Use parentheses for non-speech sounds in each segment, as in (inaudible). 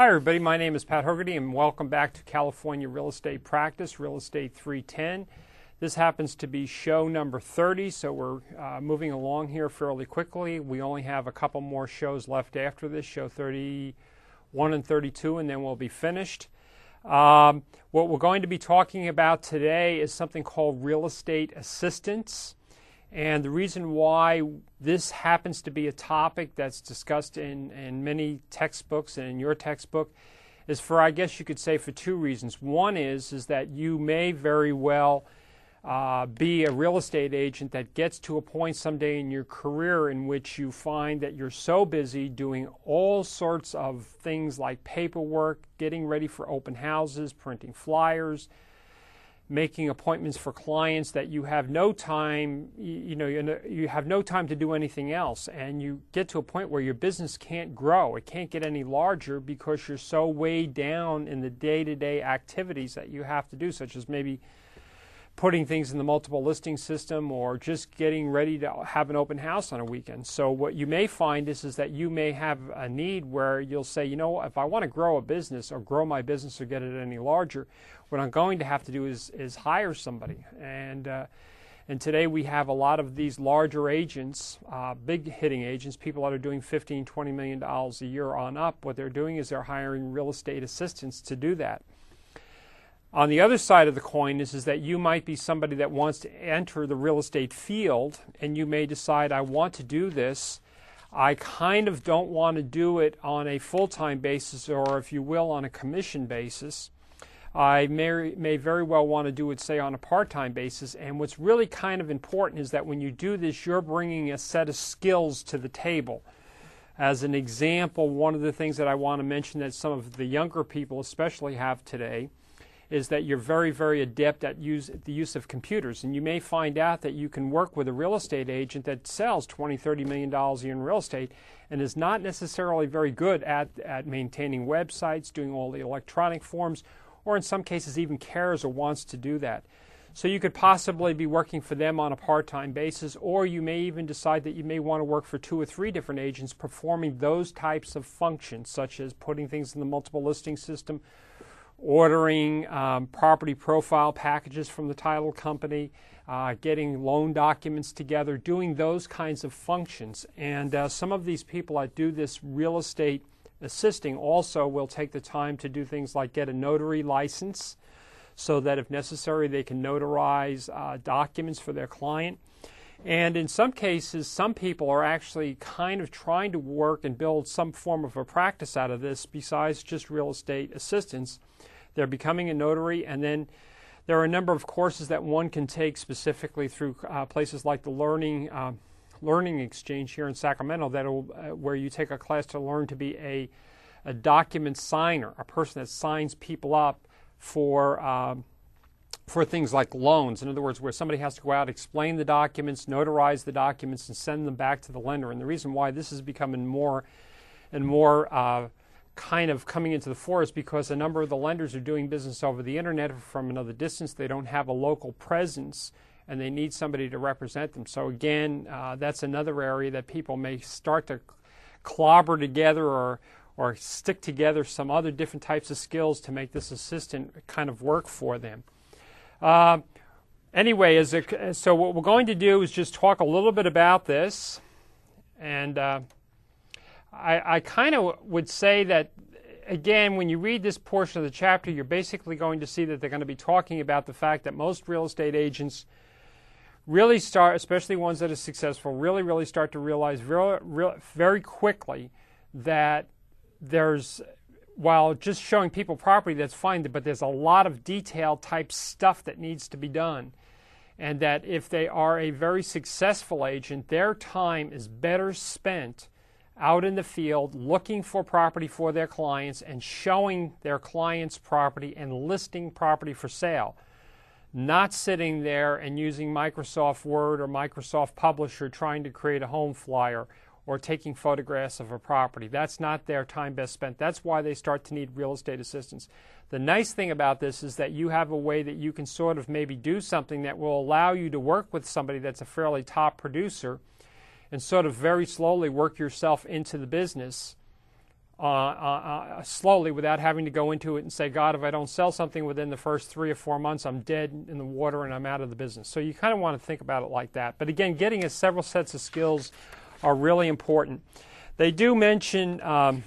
Hi, everybody. My name is Pat Hogarty, and welcome back to California Real Estate Practice, Real Estate 310. This happens to be show number 30, so we're uh, moving along here fairly quickly. We only have a couple more shows left after this, show 31 and 32, and then we'll be finished. Um, what we're going to be talking about today is something called real estate assistance. And the reason why this happens to be a topic that's discussed in, in many textbooks and in your textbook is for, I guess you could say, for two reasons. One is, is that you may very well uh, be a real estate agent that gets to a point someday in your career in which you find that you're so busy doing all sorts of things like paperwork, getting ready for open houses, printing flyers, making appointments for clients that you have no time you know you have no time to do anything else and you get to a point where your business can't grow it can't get any larger because you're so weighed down in the day-to-day activities that you have to do such as maybe putting things in the multiple listing system or just getting ready to have an open house on a weekend. So what you may find is, is that you may have a need where you'll say, you know, if I want to grow a business or grow my business or get it any larger, what I'm going to have to do is is hire somebody. And uh, and today we have a lot of these larger agents, uh, big hitting agents, people that are doing 15, 20 million dollars a year on up. What they're doing is they're hiring real estate assistants to do that. On the other side of the coin is, is that you might be somebody that wants to enter the real estate field and you may decide, I want to do this. I kind of don't want to do it on a full time basis or, if you will, on a commission basis. I may, may very well want to do it, say, on a part time basis. And what's really kind of important is that when you do this, you're bringing a set of skills to the table. As an example, one of the things that I want to mention that some of the younger people especially have today is that you're very, very adept at use, the use of computers. And you may find out that you can work with a real estate agent that sells 20, 30 million dollars a year in real estate and is not necessarily very good at, at maintaining websites, doing all the electronic forms, or in some cases even cares or wants to do that. So you could possibly be working for them on a part-time basis, or you may even decide that you may want to work for two or three different agents performing those types of functions, such as putting things in the multiple listing system, ordering um, property profile packages from the title company, uh, getting loan documents together, doing those kinds of functions. And uh, some of these people that do this real estate assisting also will take the time to do things like get a notary license so that if necessary they can notarize uh, documents for their client. And in some cases, some people are actually kind of trying to work and build some form of a practice out of this besides just real estate assistance. They're becoming a notary, and then there are a number of courses that one can take specifically through uh, places like the Learning uh, Learning Exchange here in Sacramento, that uh, where you take a class to learn to be a a document signer, a person that signs people up for um, for things like loans. In other words, where somebody has to go out, explain the documents, notarize the documents, and send them back to the lender. And the reason why this is becoming more and more uh, kind of coming into the fore is because a number of the lenders are doing business over the internet from another distance. They don't have a local presence and they need somebody to represent them. So, again, uh, that's another area that people may start to clobber together or, or stick together some other different types of skills to make this assistant kind of work for them. Uh, anyway, a, so what we're going to do is just talk a little bit about this. And uh, I, I kind of would say that, again, when you read this portion of the chapter, you're basically going to see that they're going to be talking about the fact that most real estate agents really start, especially ones that are successful, really, really start to realize very, very quickly that there's while just showing people property, that's fine, but there's a lot of detail type stuff that needs to be done. And that if they are a very successful agent, their time is better spent out in the field looking for property for their clients and showing their clients property and listing property for sale. Not sitting there and using Microsoft Word or Microsoft Publisher trying to create a home flyer or taking photographs of a property. That's not their time best spent. That's why they start to need real estate assistance. The nice thing about this is that you have a way that you can sort of maybe do something that will allow you to work with somebody that's a fairly top producer and sort of very slowly work yourself into the business uh, uh, uh, slowly without having to go into it and say, God, if I don't sell something within the first three or four months, I'm dead in the water and I'm out of the business. So you kind of want to think about it like that. But again, getting a several sets of skills are really important. They do mention um,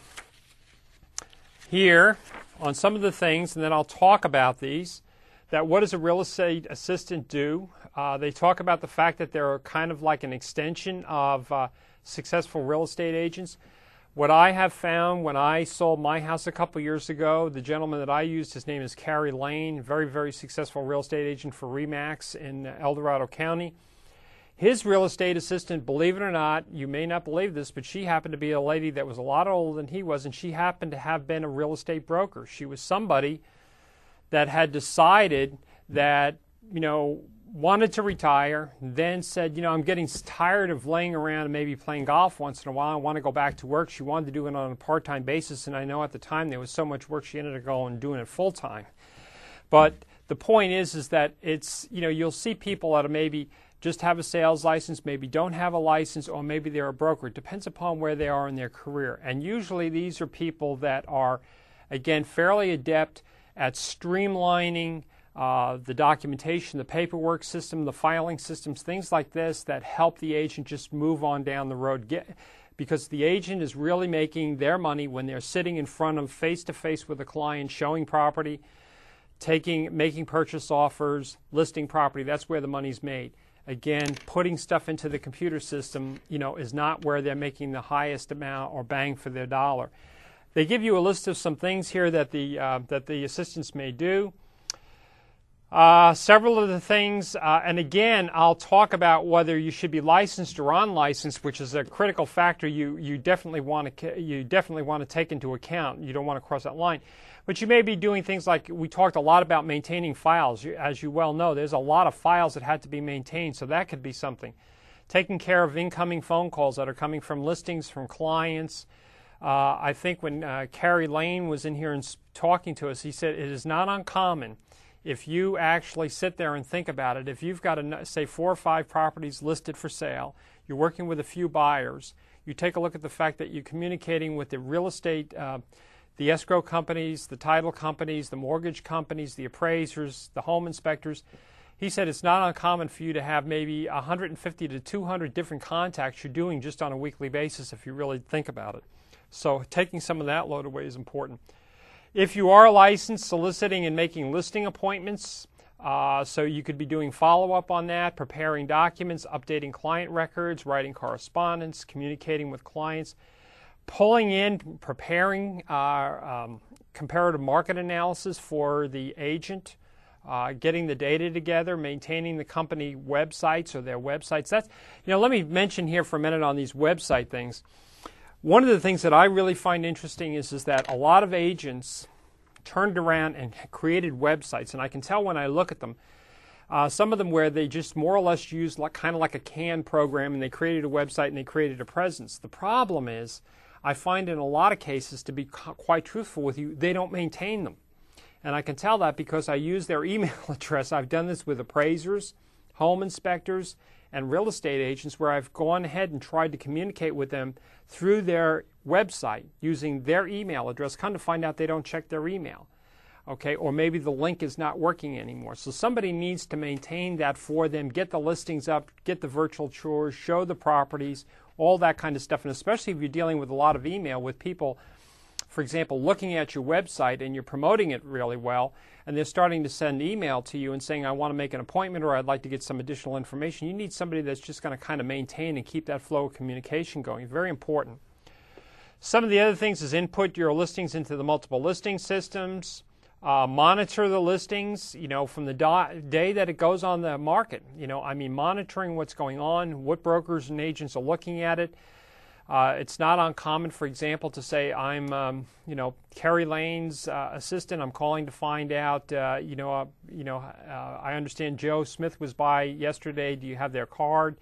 here on some of the things, and then I'll talk about these, that what does a real estate assistant do? Uh, they talk about the fact that they're kind of like an extension of uh, successful real estate agents. What I have found when I sold my house a couple years ago, the gentleman that I used, his name is Carrie Lane, very, very successful real estate agent for REMAX in El Dorado County. His real estate assistant, believe it or not, you may not believe this, but she happened to be a lady that was a lot older than he was, and she happened to have been a real estate broker. She was somebody that had decided that, you know, wanted to retire, then said, you know, I'm getting tired of laying around and maybe playing golf once in a while. I want to go back to work. She wanted to do it on a part time basis, and I know at the time there was so much work she ended up going and doing it full time. But the point is, is that it's, you know, you'll see people that maybe just have a sales license, maybe don't have a license, or maybe they're a broker. It depends upon where they are in their career. And usually these are people that are, again, fairly adept at streamlining uh, the documentation, the paperwork system, the filing systems, things like this that help the agent just move on down the road. Get, because the agent is really making their money when they're sitting in front of face to face with a client, showing property, taking, making purchase offers, listing property. That's where the money's made. Again, putting stuff into the computer system, you know, is not where they're making the highest amount or bang for their dollar. They give you a list of some things here that the uh, that the assistants may do. Uh, several of the things, uh, and again, I'll talk about whether you should be licensed or unlicensed, which is a critical factor you, you definitely want to you definitely want to take into account. You don't want to cross that line, but you may be doing things like we talked a lot about maintaining files. As you well know, there's a lot of files that had to be maintained, so that could be something. Taking care of incoming phone calls that are coming from listings from clients. Uh, I think when uh, Carrie Lane was in here and talking to us, he said it is not uncommon if you actually sit there and think about it, if you've got, a, say, four or five properties listed for sale, you're working with a few buyers, you take a look at the fact that you're communicating with the real estate, uh, the escrow companies, the title companies, the mortgage companies, the appraisers, the home inspectors. He said it's not uncommon for you to have maybe 150 to 200 different contacts you're doing just on a weekly basis if you really think about it. So taking some of that load away is important. If you are licensed, soliciting and making listing appointments, uh, so you could be doing follow up on that, preparing documents, updating client records, writing correspondence, communicating with clients, pulling in, preparing uh, um, comparative market analysis for the agent. Uh, getting the data together, maintaining the company websites or their websites. That's, you know, let me mention here for a minute on these website things. One of the things that I really find interesting is, is that a lot of agents turned around and created websites, and I can tell when I look at them. Uh, some of them where they just more or less used like kind of like a CAN program, and they created a website and they created a presence. The problem is, I find in a lot of cases, to be quite truthful with you, they don't maintain them, and I can tell that because I use their (laughs) email address. I've done this with appraisers, home inspectors, and real estate agents where I've gone ahead and tried to communicate with them through their website using their email address. Come to find out they don't check their email. Okay, or maybe the link is not working anymore. So somebody needs to maintain that for them, get the listings up, get the virtual tours, show the properties, all that kind of stuff. And especially if you're dealing with a lot of email with people for example, looking at your website and you're promoting it really well, and they're starting to send email to you and saying, I want to make an appointment or I'd like to get some additional information, you need somebody that's just going to kind of maintain and keep that flow of communication going. Very important. Some of the other things is input your listings into the multiple listing systems. Uh, monitor the listings, you know, from the do- day that it goes on the market. You know, I mean, monitoring what's going on, what brokers and agents are looking at it. Uh, it's not uncommon, for example, to say I'm, um, you know, Carrie Lane's uh, assistant. I'm calling to find out, uh, you know, uh, you know, uh, I understand Joe Smith was by yesterday. Do you have their card?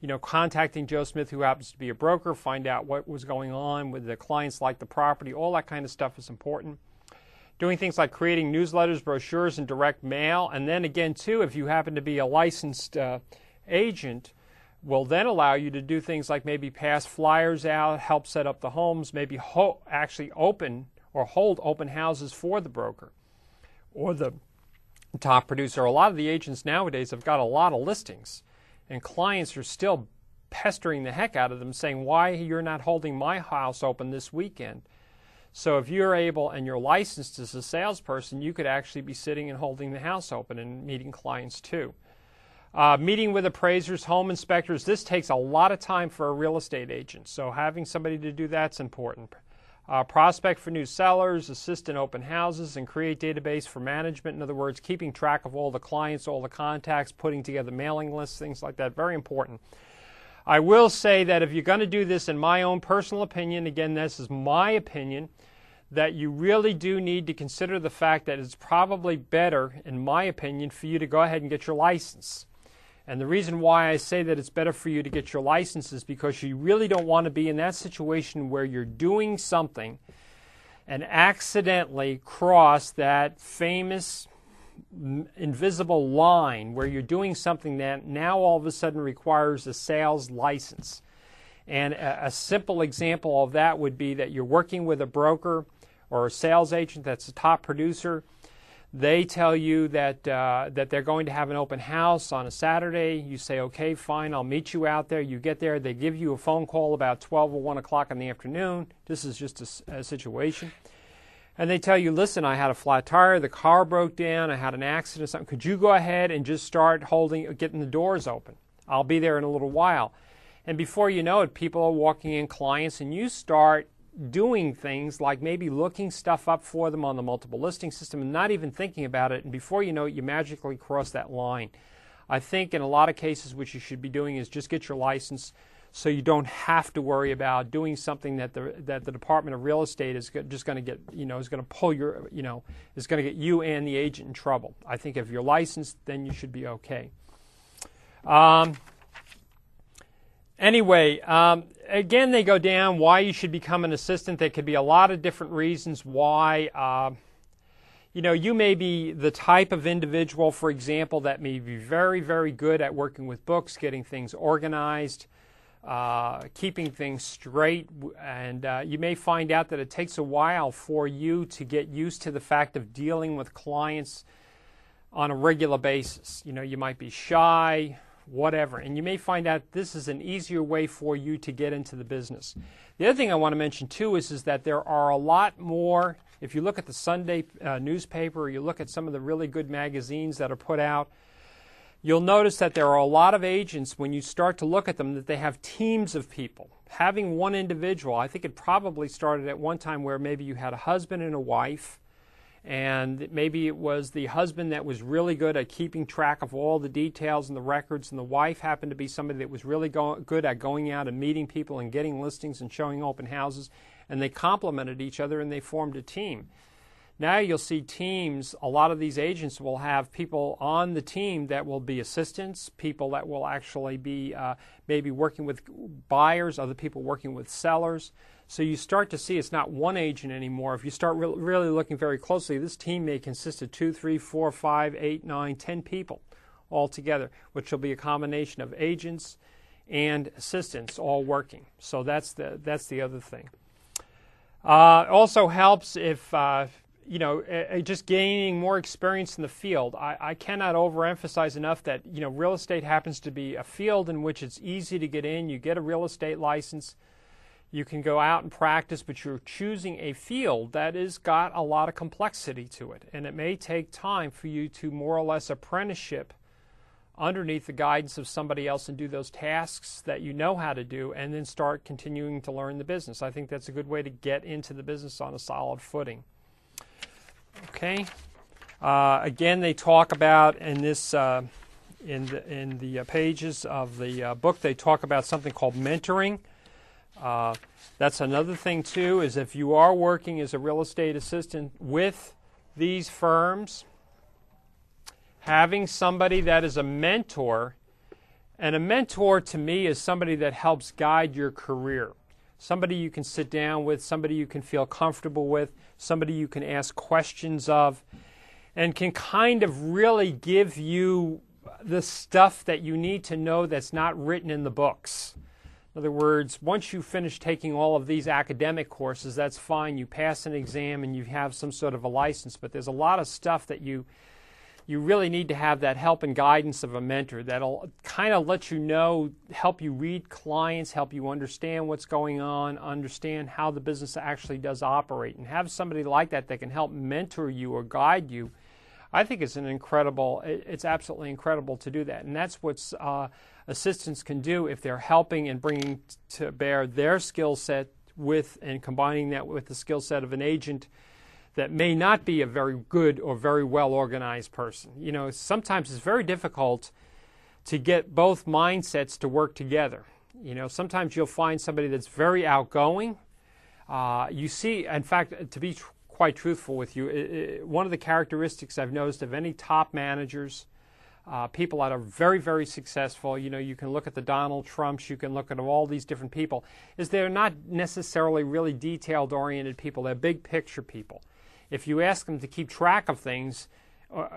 You know, contacting Joe Smith, who happens to be a broker, find out what was going on with the clients, like the property. All that kind of stuff is important. Doing things like creating newsletters, brochures, and direct mail, and then again, too, if you happen to be a licensed uh, agent will then allow you to do things like maybe pass flyers out, help set up the homes, maybe ho- actually open or hold open houses for the broker or the top producer. A lot of the agents nowadays have got a lot of listings, and clients are still pestering the heck out of them saying, Why you're not holding my house open this weekend? So if you're able and you're licensed as a salesperson, you could actually be sitting and holding the house open and meeting clients too. Uh, meeting with appraisers, home inspectors, this takes a lot of time for a real estate agent. So having somebody to do that's important. Uh, prospect for new sellers, assist in open houses, and create database for management. In other words, keeping track of all the clients, all the contacts, putting together mailing lists, things like that. Very important. I will say that if you're going to do this, in my own personal opinion, again, this is my opinion, that you really do need to consider the fact that it's probably better, in my opinion, for you to go ahead and get your license. And the reason why I say that it's better for you to get your license is because you really don't want to be in that situation where you're doing something and accidentally cross that famous invisible line where you're doing something that now all of a sudden requires a sales license. And a, a, simple example of that would be that you're working with a broker or a sales agent that's a top producer. They tell you that uh, that they're going to have an open house on a Saturday. You say, "Okay, fine, I'll meet you out there." You get there. They give you a phone call about 12 or 1 o'clock in the afternoon. This is just a, a situation and they tell you, listen, I had a flat tire, the car broke down, I had an accident, something. Could you go ahead and just start holding, getting the doors open? I'll be there in a little while. And before you know it, people are walking in, clients, and you start doing things like maybe looking stuff up for them on the multiple listing system and not even thinking about it. And before you know it, you magically cross that line. I think in a lot of cases, what you should be doing is just get your license so you don't have to worry about doing something that the that the Department of Real Estate is just going to get you know is going to pull your you know is going to get you and the agent in trouble. I think if you're licensed, then you should be okay. Um, anyway, um, again, they go down why you should become an assistant. There could be a lot of different reasons why. Uh, you know, you may be the type of individual, for example, that may be very, very good at working with books, getting things organized, uh, keeping things straight. And uh, you may find out that it takes a while for you to get used to the fact of dealing with clients on a regular basis. You know, you might be shy, whatever. And you may find out this is an easier way for you to get into the business. The other thing I want to mention too is, is that there are a lot more. If you look at the Sunday uh, newspaper you look at some of the really good magazines that are put out, you'll notice that there are a lot of agents, when you start to look at them, that they have teams of people. Having one individual, I think it probably started at one time where maybe you had a husband and a wife, and maybe it was the husband that was really good at keeping track of all the details and the records, and the wife happened to be somebody that was really go- good at going out and meeting people and getting listings and showing open houses, and they complemented each other and they formed a team. Now you'll see teams, a lot of these agents will have people on the team that will be assistants, people that will actually be uh, maybe working with buyers, other people working with sellers. So you start to see it's not one agent anymore. If you start re- really looking very closely, this team may consist of two, three, four, five, eight, nine, ten people all together, which will be a combination of agents and assistants all working. So that's the that's the other thing. Uh, also helps if uh, you know, just gaining more experience in the field. I, I, cannot overemphasize enough that, you know, real estate happens to be a field in which it's easy to get in. You get a real estate license, you can go out and practice, but you're choosing a field that has got a lot of complexity to it. And it may take time for you to more or less apprenticeship underneath the guidance of somebody else and do those tasks that you know how to do and then start continuing to learn the business. I think that's a good way to get into the business on a solid footing. Okay. Uh, again, they talk about in this uh, in the in the uh, pages of the uh, book. They talk about something called mentoring. Uh, that's another thing too. Is if you are working as a real estate assistant with these firms, having somebody that is a mentor, and a mentor to me is somebody that helps guide your career somebody you can sit down with, somebody you can feel comfortable with, somebody you can ask questions of, and can kind of really give you the stuff that you need to know that's not written in the books. In other words, once you finish taking all of these academic courses, that's fine. You pass an exam and you have some sort of a license, but there's a lot of stuff that you you really need to have that help and guidance of a mentor that'll kind of let you know, help you read clients, help you understand what's going on, understand how the business actually does operate, and have somebody like that that can help mentor you or guide you. I think it's an incredible, it's absolutely incredible to do that. And that's what's uh, assistants can do if they're helping and bringing to bear their skill set with and combining that with the skill set of an agent that may not be a very good or very well organized person. You know, sometimes it's very difficult to get both mindsets to work together. You know, sometimes you'll find somebody that's very outgoing. Uh, you see, in fact, to be tr- quite truthful with you, it, it, one of the characteristics I've noticed of any top managers, uh, people that are very, very successful, you know, you can look at the Donald Trumps, you can look at all these different people, is they're not necessarily really detailed oriented people, they're big picture people if you ask them to keep track of things, uh,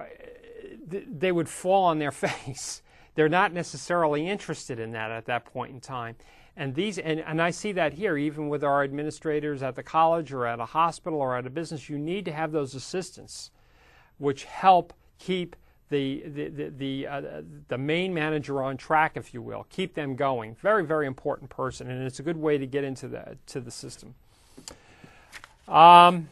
they would fall on their (laughs) face. They're not necessarily interested in that at that point in time. And these and, and I see that here, even with our administrators at the college or at a hospital or at a business, you need to have those assistants which help keep the the the the, uh, the, main manager on track, if you will, keep them going. Very very important person, and it's a good way to get into the to the system. Um,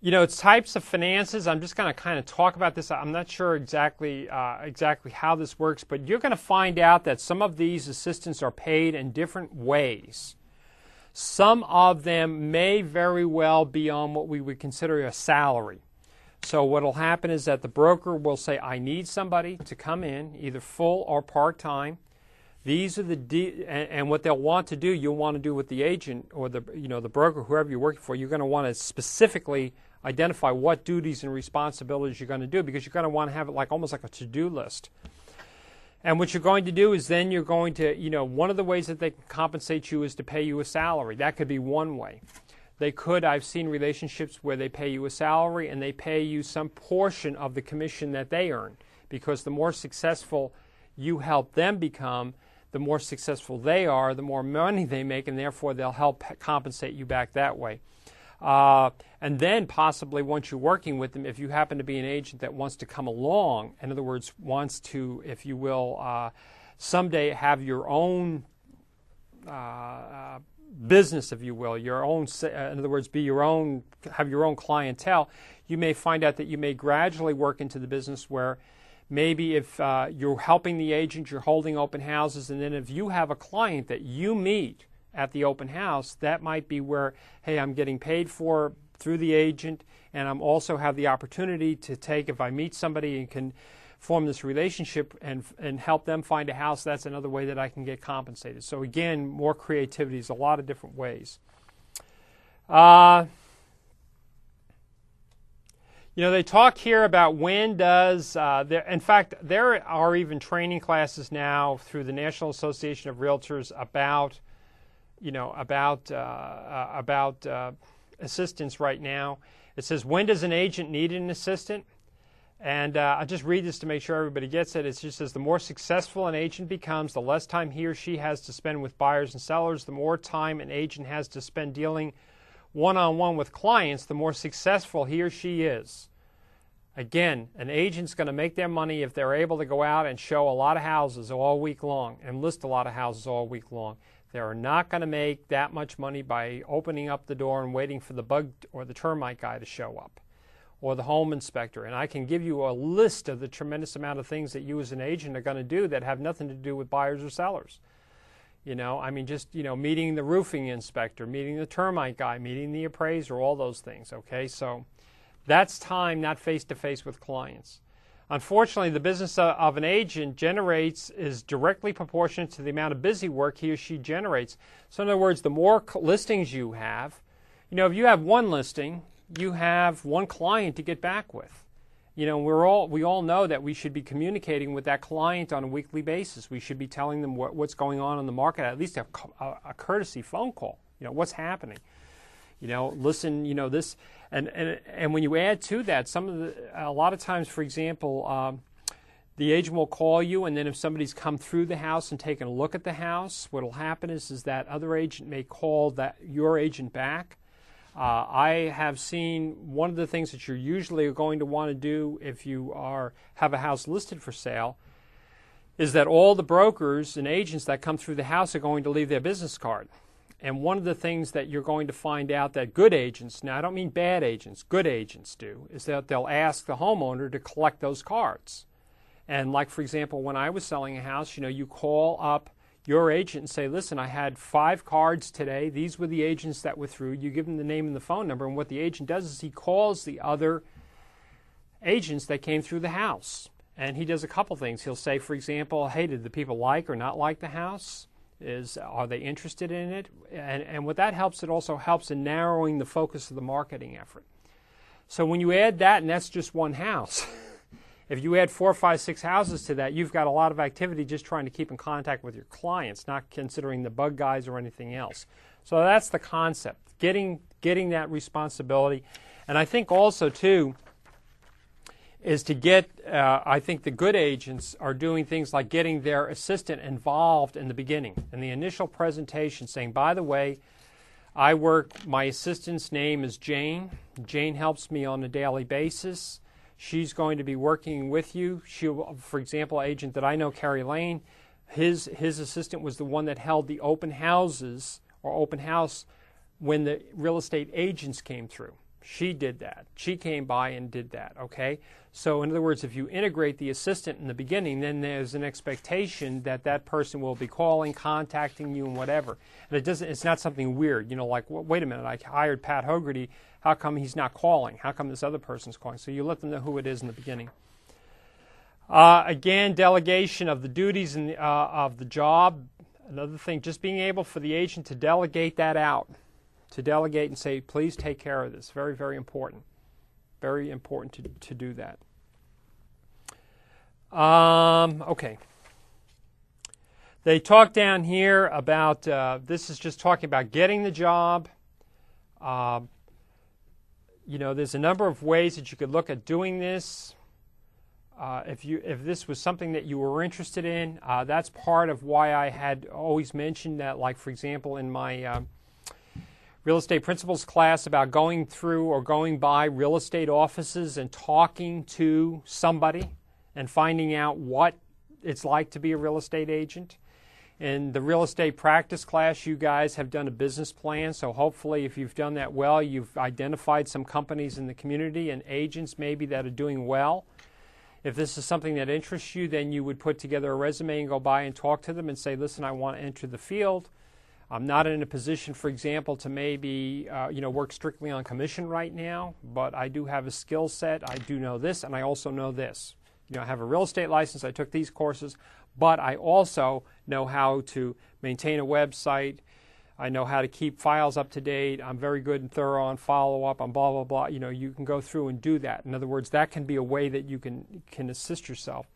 you know, it's types of finances. I'm just going to kind of talk about this. I'm not sure exactly uh, exactly how this works, but you're going to find out that some of these assistants are paid in different ways. Some of them may very well be on what we would consider a salary. So what will happen is that the broker will say, "I need somebody to come in, either full or part time." These are the de- and, and, what they'll want to do. You'll want to do with the agent or the you know the broker, whoever you're working for. You're going to want to specifically identify what duties and responsibilities you're going to do because you're going to want to have it like almost like a to-do list. And what you're going to do is then you're going to, you know, one of the ways that they can compensate you is to pay you a salary. That could be one way. They could, I've seen relationships where they pay you a salary and they pay you some portion of the commission that they earn because the more successful you help them become, the more successful they are, the more money they make, and therefore they'll help compensate you back that way. Uh, and then possibly once you're working with them, if you happen to be an agent that wants to come along, in other words, wants to, if you will, uh, someday have your own uh, uh business, if you will, your own, uh, in other words, be your own, have your own clientele, you may find out that you may gradually work into the business where maybe if uh, you're helping the agent, you're holding open houses, and then if you have a client that you meet at the open house, that might be where, hey, I'm getting paid for through the agent, and I'm also have the opportunity to take if I meet somebody and can form this relationship and and help them find a house. That's another way that I can get compensated. So again, more creativity is a lot of different ways. Uh, you know, they talk here about when does, uh, there, in fact, there are even training classes now through the National Association of Realtors about you know, about uh, uh, about uh, assistance right now. It says, when does an agent need an assistant? And uh, I'll just read this to make sure everybody gets it. It just says, the more successful an agent becomes, the less time he or she has to spend with buyers and sellers, the more time an agent has to spend dealing one on one with clients, the more successful he or she is. Again, an agent's going to make their money if they're able to go out and show a lot of houses all week long and list a lot of houses all week long. They're not going to make that much money by opening up the door and waiting for the bug or the termite guy to show up or the home inspector. And I can give you a list of the tremendous amount of things that you as an agent are going to do that have nothing to do with buyers or sellers. You know, I mean, just, you know, meeting the roofing inspector, meeting the termite guy, meeting the appraiser, all those things, okay? So that's time not face to face with clients. Unfortunately, the business uh, of an agent generates is directly proportionate to the amount of busy work he or she generates. So, in other words, the more listings you have, you know, if you have one listing, you have one client to get back with. You know, we're all we all know that we should be communicating with that client on a weekly basis. We should be telling them what, what's going on in the market, at least a, a, a courtesy phone call. You know, what's happening You know, listen, you know this, and and and when you add to that, some of the a lot of times, for example. Um, the agent will call you, and then if somebody's come through the house and taken a look at the house, what will happen is, is that other agent may call that your agent back. Uh, I have seen one of the things that you're usually going to want to do if you are have a house listed for sale is that all the brokers and agents that come through the house are going to leave their business card. And one of the things that you're going to find out that good agents, now I don't mean bad agents, good agents do, is that they'll ask the homeowner to collect those cards. And like for example, when I was selling a house, you know, you call up your agent and say, "Listen, I had five cards today. These were the agents that were through." You give them the name and the phone number, and what the agent does is he calls the other agents that came through the house. And he does a couple things. He'll say, for example, "Hey, did the people like or not like the house? Is are they interested in it?" And and what that helps, it also helps in narrowing the focus of the marketing effort. So when you add that, and that's just one house. (laughs) If you add four, five, six houses to that, you've got a lot of activity just trying to keep in contact with your clients, not considering the bug guys or anything else. So that's the concept, getting getting that responsibility, and I think also too is to get. Uh, I think the good agents are doing things like getting their assistant involved in the beginning, in the initial presentation, saying, "By the way." I work, my assistant's name is Jane. Jane helps me on a daily basis. She's going to be working with you. She, for example, agent that I know, Carrie Lane, his his assistant was the one that held the open houses or open house when the real estate agents came through. She did that. She came by and did that. Okay. So in other words, if you integrate the assistant in the beginning, then there's an expectation that that person will be calling, contacting you, and whatever. And it doesn't. It's not something weird. You know, like wait a minute, I hired Pat Hogarty how come he's not calling? How come this other person's calling? So you let them know who it is in the beginning. Uh, again, delegation of the duties and, uh, of the job. Another thing, just being able for the agent to delegate that out, to delegate and say, please take care of this. Very, very important. Very important to, to do that. Um, okay. They talk down here about uh, this is just talking about getting the job. Uh, you know, there's a number of ways that you could look at doing this. Uh, if you if this was something that you were interested in, uh, that's part of why I had always mentioned that. Like for example, in my uh, real estate principles class about going through or going by real estate offices and talking to somebody and finding out what it's like to be a real estate agent. In the real estate practice class, you guys have done a business plan. So hopefully, if you've done that well, you've identified some companies in the community and agents maybe that are doing well. If this is something that interests you, then you would put together a resume and go by and talk to them and say, listen, I want to enter the field. I'm not in a position, for example, to maybe uh, you know work strictly on commission right now, but I do have a skill set. I do know this, and I also know this. You know, I have a real estate license. I took these courses but I also know how to maintain a website. I know how to keep files up to date. I'm very good and thorough on follow up. I'm blah blah blah. You know, you can go through and do that. In other words, that can be a way that you can can assist yourself.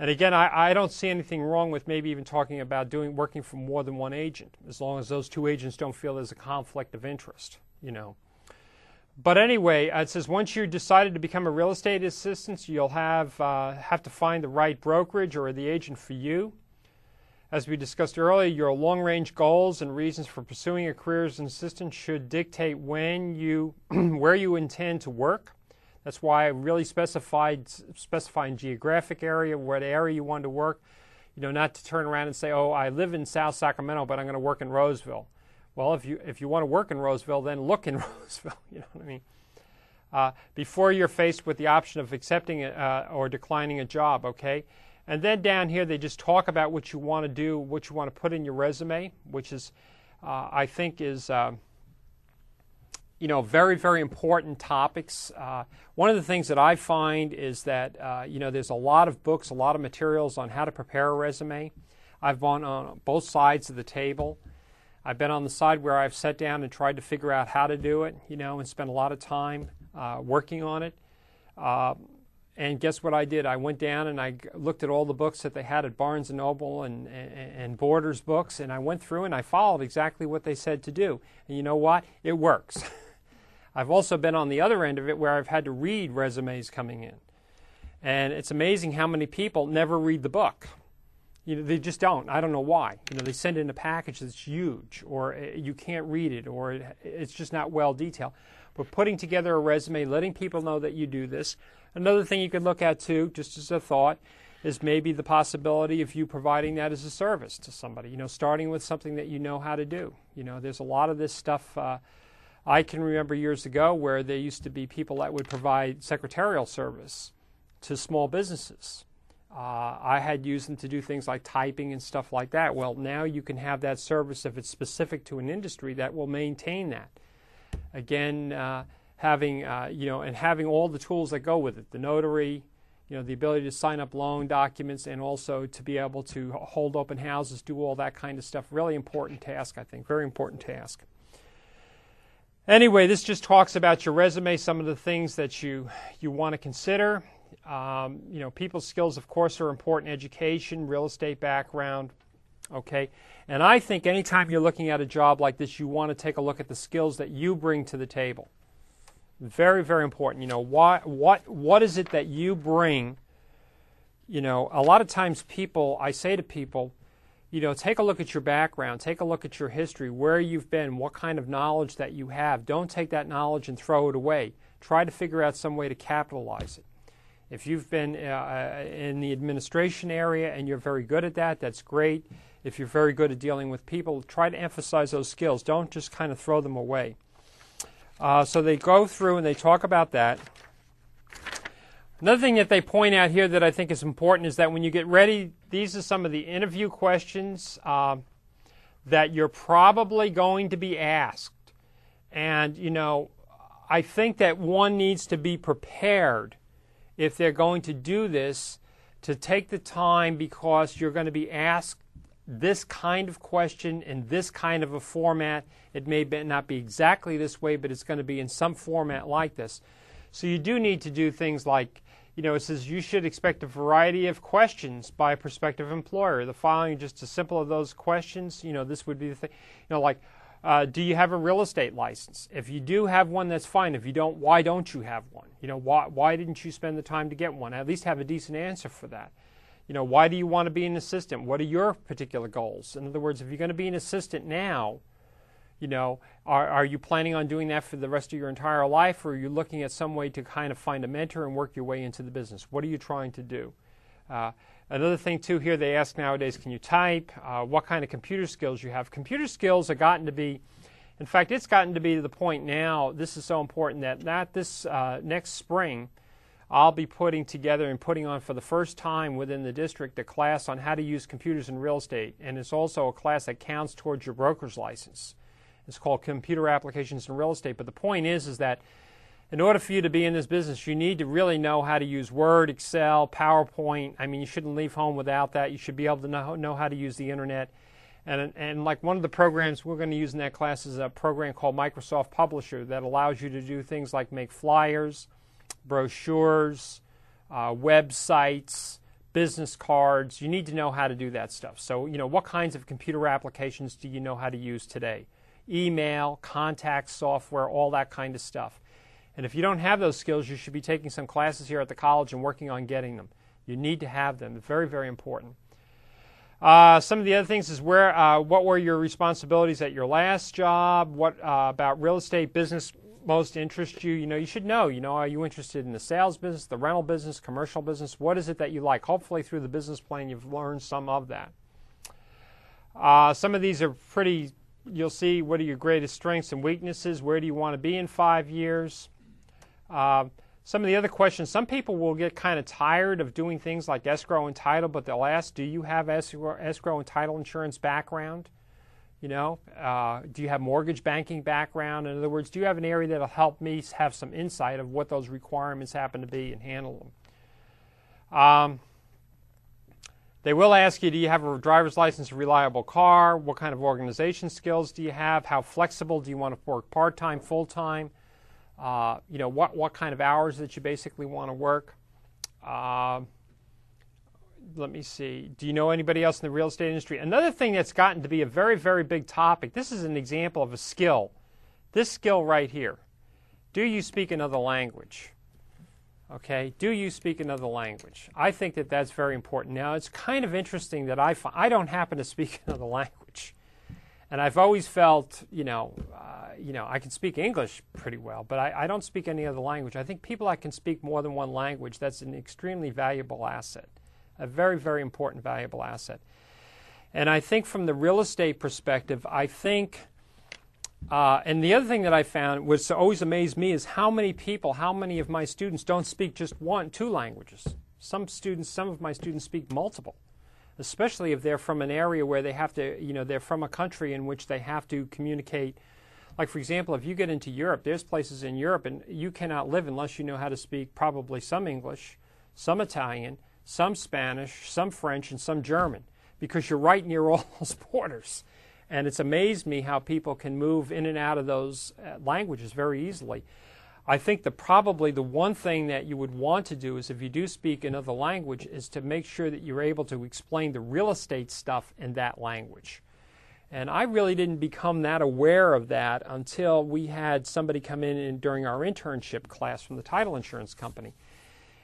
And again, I, I don't see anything wrong with maybe even talking about doing working for more than one agent, as long as those two agents don't feel there's a conflict of interest. You know. But anyway, it says once you decided to become a real estate assistant, you'll have uh, have to find the right brokerage or the agent for you. As we discussed earlier, your long-range goals and reasons for pursuing a career as an assistant should dictate when you (clears throat) where you intend to work. That's why I really specified specifying geographic area, what area you want to work. You know, not to turn around and say, "Oh, I live in South Sacramento, but I'm going to work in Roseville." Well, if you if you want to work in Roseville, then look in (laughs) Roseville. You know what I mean? Uh, before you're faced with the option of accepting uh, or declining a job, okay? And then down here, they just talk about what you want to do, what you want to put in your resume, which is, uh, I think, is uh, you know very very important topics. Uh, one of the things that I find is that uh, you know there's a lot of books, a lot of materials on how to prepare a resume. I've gone on both sides of the table. I've been on the side where I've sat down and tried to figure out how to do it, you know, and spent a lot of time uh, working on it. Uh, And guess what I did? I went down and I looked at all the books that they had at Barnes and Noble and, and, and Borders books, and I went through and I followed exactly what they said to do. And you know what? It works. (laughs) I've also been on the other end of it where I've had to read resumes coming in. And it's amazing how many people never read the book. You know, they just don't. I don't know why. You know, they send in a package that's huge, or eh, you can't read it, or it's just not well detailed. But putting together a resume, letting people know that you do this, Another thing you could look at too, just as a thought, is maybe the possibility of you providing that as a service to somebody. You know, starting with something that you know how to do. You know, there's a lot of this stuff. Uh, I can remember years ago where there used to be people that would provide secretarial service to small businesses. Uh, I had used them to do things like typing and stuff like that. Well, now you can have that service if it's specific to an industry that will maintain that. Again, uh, having uh, you know and having all the tools that go with it the notary you know the ability to sign up loan documents and also to be able to hold open houses do all that kind of stuff really important task i think very important task anyway this just talks about your resume some of the things that you you want to consider um, you know people skills of course are important education real estate background okay and i think anytime you're looking at a job like this you want to take a look at the skills that you bring to the table very, very important. You know, what, what, what is it that you bring? You know, a lot of times people, I say to people, you know, take a look at your background, take a look at your history, where you've been, what kind of knowledge that you have. Don't take that knowledge and throw it away. Try to figure out some way to capitalize it. If you've been uh, in the administration area and you're very good at that, that's great. If you're very good at dealing with people, try to emphasize those skills. Don't just kind of throw them away. Uh, so they go through and they talk about that. Another thing that they point out here that I think is important is that when you get ready, these are some of the interview questions uh, that you're probably going to be asked. And, you know, I think that one needs to be prepared if they're going to do this to take the time because you're going to be asked this kind of question in this kind of a format. It may not be exactly this way, but it's going to be in some format like this. So you do need to do things like, you know, it says you should expect a variety of questions by a prospective employer. The following just a simple of those questions. You know, this would be the thing. You know, like, uh, do you have a real estate license? If you do have one, that's fine. If you don't, why don't you have one? You know, why why didn't you spend the time to get one? At least have a decent answer for that you know, why do you want to be an assistant? What are your particular goals? In other words, if you're going to be an assistant now, you know, are, are you planning on doing that for the rest of your entire life, or are you looking at some way to kind of find a mentor and work your way into the business? What are you trying to do? Uh, another thing, too, here they ask nowadays can you type? Uh, what kind of computer skills you have? Computer skills have gotten to be, in fact, it's gotten to be to the point now, this is so important that not this uh, next spring, I'll be putting together and putting on for the first time within the district a class on how to use computers in real estate. And it's also a class that counts towards your broker's license. It's called Computer Applications in Real Estate. But the point is, is that in order for you to be in this business, you need to really know how to use Word, Excel, PowerPoint. I mean, you shouldn't leave home without that. You should be able to know, know how to use the internet. And, and like one of the programs we're going to use in that class is a program called Microsoft Publisher that allows you to do things like make flyers, brochures, uh, websites, business cards. You need to know how to do that stuff. So, you know, what kinds of computer applications do you know how to use today? Email, contact software, all that kind of stuff. And if you don't have those skills, you should be taking some classes here at the college and working on getting them. You need to have them. Very, very important. Uh, some of the other things is where, uh, what were your responsibilities at your last job? What uh, about real estate business most interests you. You know, you should know, you know, are you interested in the sales business, the rental business, commercial business? What is it that you like? Hopefully, through the business plan, you've learned some of that. Uh, some of these are pretty, you'll see what are your greatest strengths and weaknesses? Where do you want to be in five years? Uh, some of the other questions, some people will get kind of tired of doing things like escrow and title, but they'll ask, do you have escrow, and title insurance background? You know, uh, do you have mortgage banking background? In other words, do you have an area that'll help me have some insight of what those requirements happen to be and handle them? Um, they will ask you, do you have a driver's license, a reliable car? What kind of organization skills do you have? How flexible do you want to work part time, full time? Uh, you know, what, what kind of hours that you basically want to work? Uh, let me see. Do you know anybody else in the real estate industry? Another thing that's gotten to be a very, very big topic. This is an example of a skill. This skill right here. Do you speak another language? Okay, do you speak another language? I think that that's very important. Now, it's kind of interesting that I, I don't happen to speak (laughs) another language. And I've always felt, you know, uh, you know, I can speak English pretty well, but I, I don't speak any other language. I think people that can speak more than one language, that's an extremely valuable asset, a very, very important, valuable asset. And I think from the real estate perspective, I think uh, and the other thing that I found was always amazed me is how many people, how many of my students don't speak just one, two languages. Some students, some of my students speak multiple, especially if they're from an area where they have to, you know, they're from a country in which they have to communicate. Like, for example, if you get into Europe, there's places in Europe and you cannot live unless you know how to speak probably some English, some Italian, some Spanish, some French, and some German because you're right near all (laughs) those borders. And it's amazed me how people can move in and out of those uh, languages very easily. I think that probably the one thing that you would want to do is if you do speak another language is to make sure that you're able to explain the real estate stuff in that language. And I really didn't become that aware of that until we had somebody come in during our internship class from the title insurance company.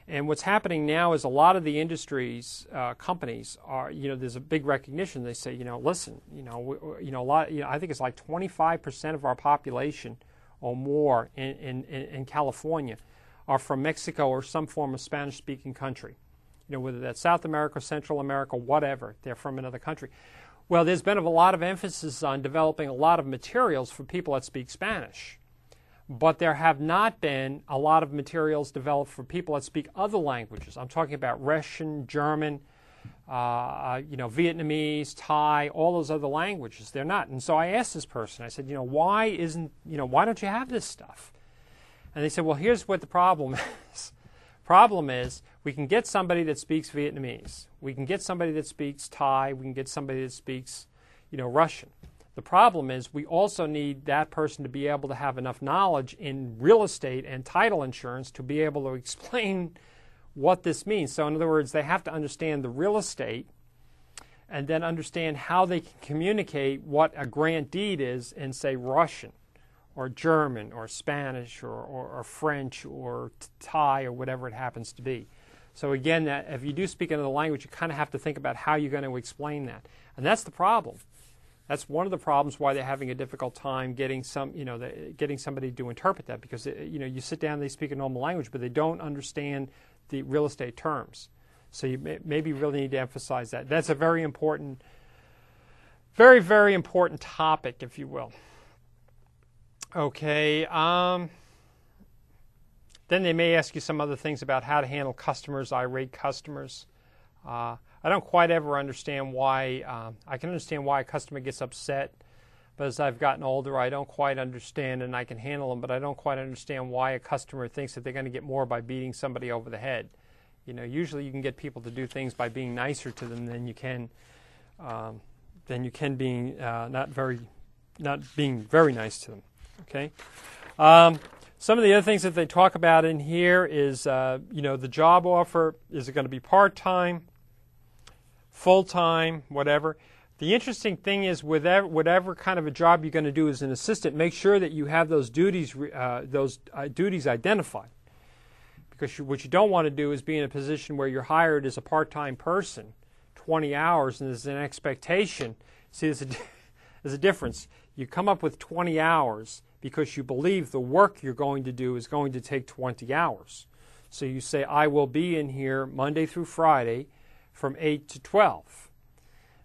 And what's happening now is a lot of the industries, uh, companies are, you know, there's a big recognition. They say, you know, listen, you know, you know, a lot, you know, I think it's like 25% of our population or more in, in, in California are from Mexico or some form of Spanish speaking country. You know, whether that's South America, Central America, whatever, they're from another country. Well, there's been a lot of emphasis on developing a lot of materials for people that speak Spanish but there have not been a lot of materials developed for people that speak other languages. I'm talking about Russian, German, uh, uh, you know, Vietnamese, Thai, all those other languages. They're not. And so I asked this person, I said, you know, why isn't, you know, why don't you have this stuff? And they said, well, here's what the problem (laughs) is. problem is we can get somebody that speaks Vietnamese. We can get somebody that speaks Thai. We can get somebody that speaks, you know, Russian. The problem is we also need that person to be able to have enough knowledge in real estate and title insurance to be able to (laughs) explain what this means. So, in other words, they have to understand the real estate and then understand how they can communicate what a grant deed is in, say, Russian or German or Spanish or, or, or French or Thai or whatever it happens to be. So, again, that if you do speak another language, you kind of have to think about how you're going to explain that. And that's the problem. That's one of the problems why they're having a difficult time getting some, you know, the, getting somebody to interpret that because you know you sit down, they speak a normal language, but they don't understand the real estate terms. So you may, maybe really need to emphasize that. That's a very important, very very important topic, if you will. Okay. Um, then they may ask you some other things about how to handle customers, irate customers. Uh, I don't quite ever understand why. Um, I can understand why a customer gets upset, but as I've gotten older, I don't quite understand, and I can handle them, but I don't quite understand why a customer thinks that they're going to get more by beating somebody over the head. You know, usually you can get people to do things by being nicer to them than you can um, than you can being uh, not very not being very nice to them. Okay. Um, some of the other things that they talk about in here is, uh, you know, the job offer. Is it going to be part time? full time, whatever. The interesting thing is, whatever, whatever kind of a job you're going to do as an assistant, make sure that you have those duties, uh, those uh, duties identified. Because you, what you don't want to do is be in a position where you're hired as a part-time person, 20 hours, and there's an expectation. See, there's a, (laughs) there's a difference. You come up with 20 hours because you believe the work you're going to do is going to take 20 hours. So you say, I will be in here Monday through Friday from 8 to 12.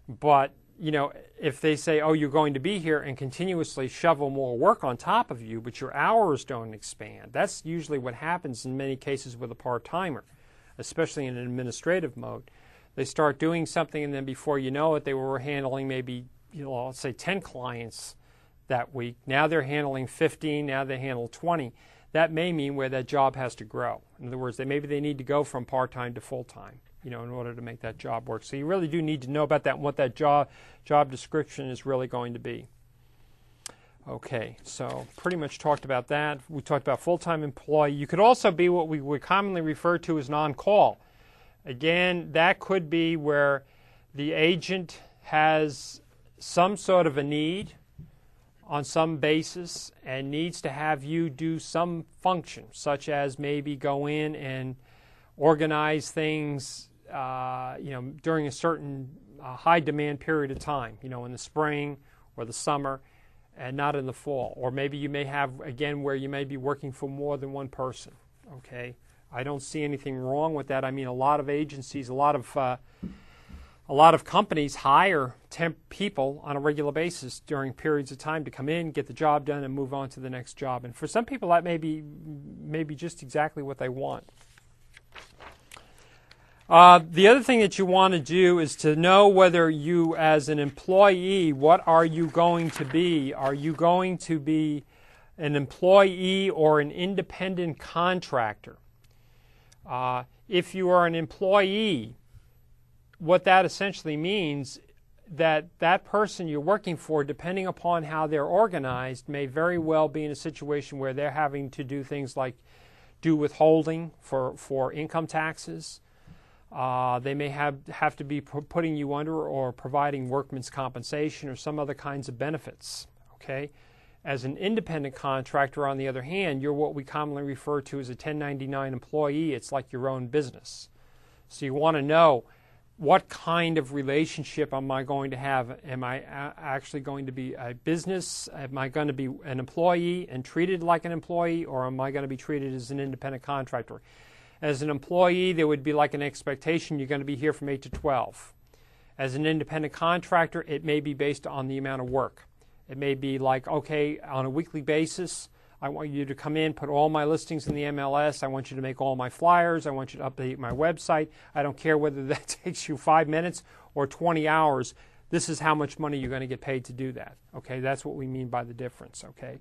But, you know, if they say, oh, you're going to be here and continuously shovel more work on top of you, but your hours don't expand, that's usually what happens in many cases with a part timer, especially in an administrative mode. They start doing something, and then before you know it, they were handling maybe, you know, let's say 10 clients that week. Now they're handling 15, now they handle 20. That may mean where that job has to grow. In other words, they, maybe they need to go from part time to full time you know, in order to make that job work. So you really do need to know about that and what that job job description is really going to be. Okay, so pretty much talked about that. We talked about full-time employee. You could also be what we would commonly refer to as non-call. Again, that could be where the agent has some sort of a need on some basis and needs to have you do some function, such as maybe go in and organize things, uh, you know, during a certain uh, high demand period of time, you know, in the spring or the summer, and not in the fall. Or maybe you may have again where you may be working for more than one person. Okay, I don't see anything wrong with that. I mean, a lot of agencies, a lot of uh, a lot of companies hire temp people on a regular basis during periods of time to come in, get the job done, and move on to the next job. And for some people, that may be, may be just exactly what they want. Uh, the other thing that you want to do is to know whether you, as an employee, what are you going to be? Are you going to be an employee or an independent contractor? Uh, if you are an employee, what that essentially means that that person you're working for, depending upon how they're organized, may very well be in a situation where they're having to do things like do withholding for, for income taxes. Uh, they may have, have to be putting you under or providing workman's compensation or some other kinds of benefits. Okay? As an independent contractor, on the other hand, you're what we commonly refer to as a 1099 employee. It's like your own business. So you want to know what kind of relationship am I going to have? Am I actually going to be a business? Am I going to be an employee and treated like an employee, or am I going to be treated as an independent contractor? As an employee, there would be like an expectation you're going to be here from 8 to 12. As an independent contractor, it may be based on the amount of work. It may be like, okay, on a weekly basis, I want you to come in, put all my listings in the MLS. I want you to make all my flyers. I want you to update my website. I don't care whether (laughs) that takes you five minutes or 20 hours. This is how much money you're going to get paid to do that. Okay, that's what we mean by the difference. Okay.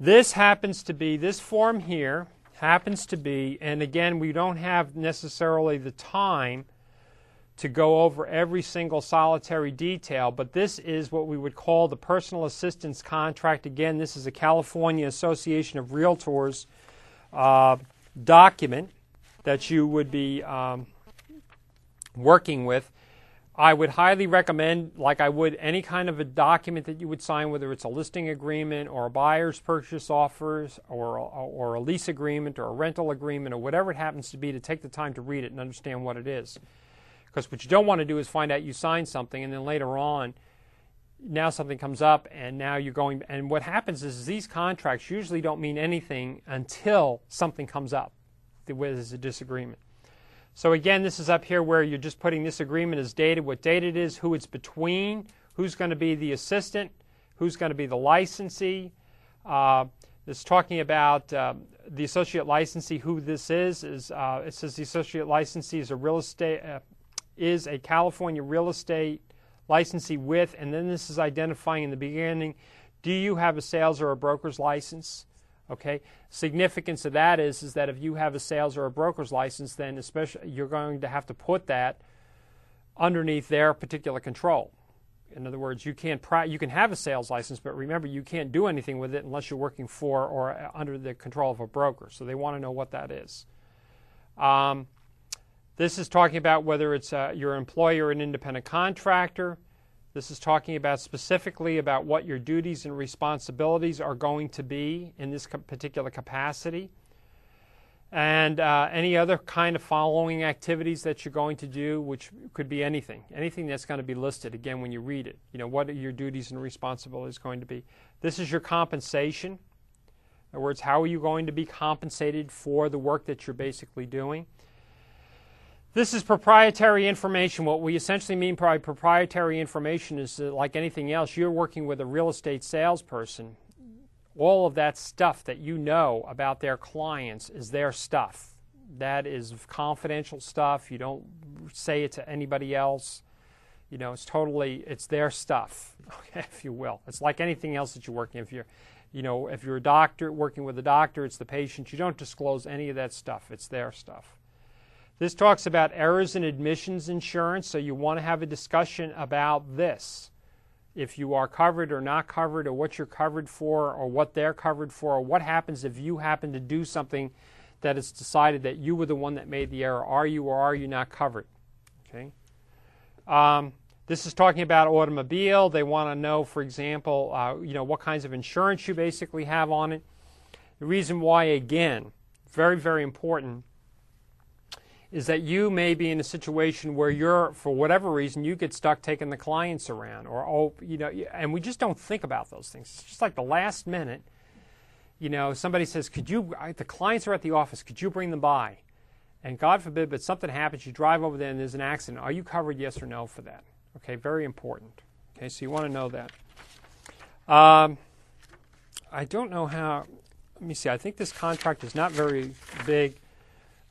This happens to be, this form here happens to be, and again, we don't have necessarily the time to go over every single solitary detail, but this is what we would call the personal assistance contract. Again, this is a California Association of Realtors uh, document that you would be um, working with. I would highly recommend, like I would any kind of a document that you would sign, whether it's a listing agreement or a buyer's purchase offers or, or a lease agreement or a rental agreement or whatever it happens to be, to take the time to read it and understand what it is. Because what you don't want to do is find out you signed something and then later on, now something comes up and now you're going. And what happens is these contracts usually don't mean anything until something comes up where there's a disagreement. So again, this is up here where you're just putting this agreement as dated, what date it is, who it's between, who's going to be the assistant, who's going to be the licensee. Uh, it's talking about uh, the associate licensee, who this is. Is uh, it says the associate licensee is a real estate uh, is a California real estate licensee with, and then this is identifying in the beginning, do you have a sales or a broker's license? Okay. Significance of that is is that if you have a sales or a broker's license, then especially you're going to have to put that underneath their particular control. In other words, you can't you can have a sales license, but remember you can't do anything with it unless you're working for or uh, under the control of a broker. So they want to know what that is. Um, this is talking about whether it's uh, your employer or an independent contractor. This is talking about specifically about what your duties and responsibilities are going to be in this particular capacity. And uh, any other kind of following activities that you're going to do, which could be anything, anything that's going to be listed again when you read it. You know, what are your duties and responsibilities going to be? This is your compensation. In other words, how are you going to be compensated for the work that you're basically doing? This is proprietary information. What we essentially mean by proprietary information is that, like anything else, you're working with a real estate salesperson. All of that stuff that you know about their clients is their stuff. That is confidential stuff. You don't say it to anybody else. You know, it's totally it's their stuff, (laughs) if you will. It's like anything else that you're working. If you're, you know, if you're a doctor working with a doctor, it's the patient. You don't disclose any of that stuff. It's their stuff. This talks about errors and omissions insurance, so you want to have a discussion about this. If you are covered or not covered, or what you're covered for, or what they're covered for, or what happens if you happen to do something that it's decided that you were the one that made the error. Are you or are you not covered? Okay. Um, this is talking about automobile. They want to know, for example, uh, you know, what kinds of insurance you basically have on it. The reason why, again, very, very important, is that you may be in a situation where you're, for whatever reason, you get stuck taking the clients around, or oh, you know, and we just don't think about those things. It's just like the last minute, you know, somebody says, "Could you?" The clients are at the office. Could you bring them by? And God forbid, but something happens. You drive over there and there's an accident. Are you covered? Yes or no for that? Okay, very important. Okay, so you want to know that. Um, I don't know how. Let me see. I think this contract is not very big.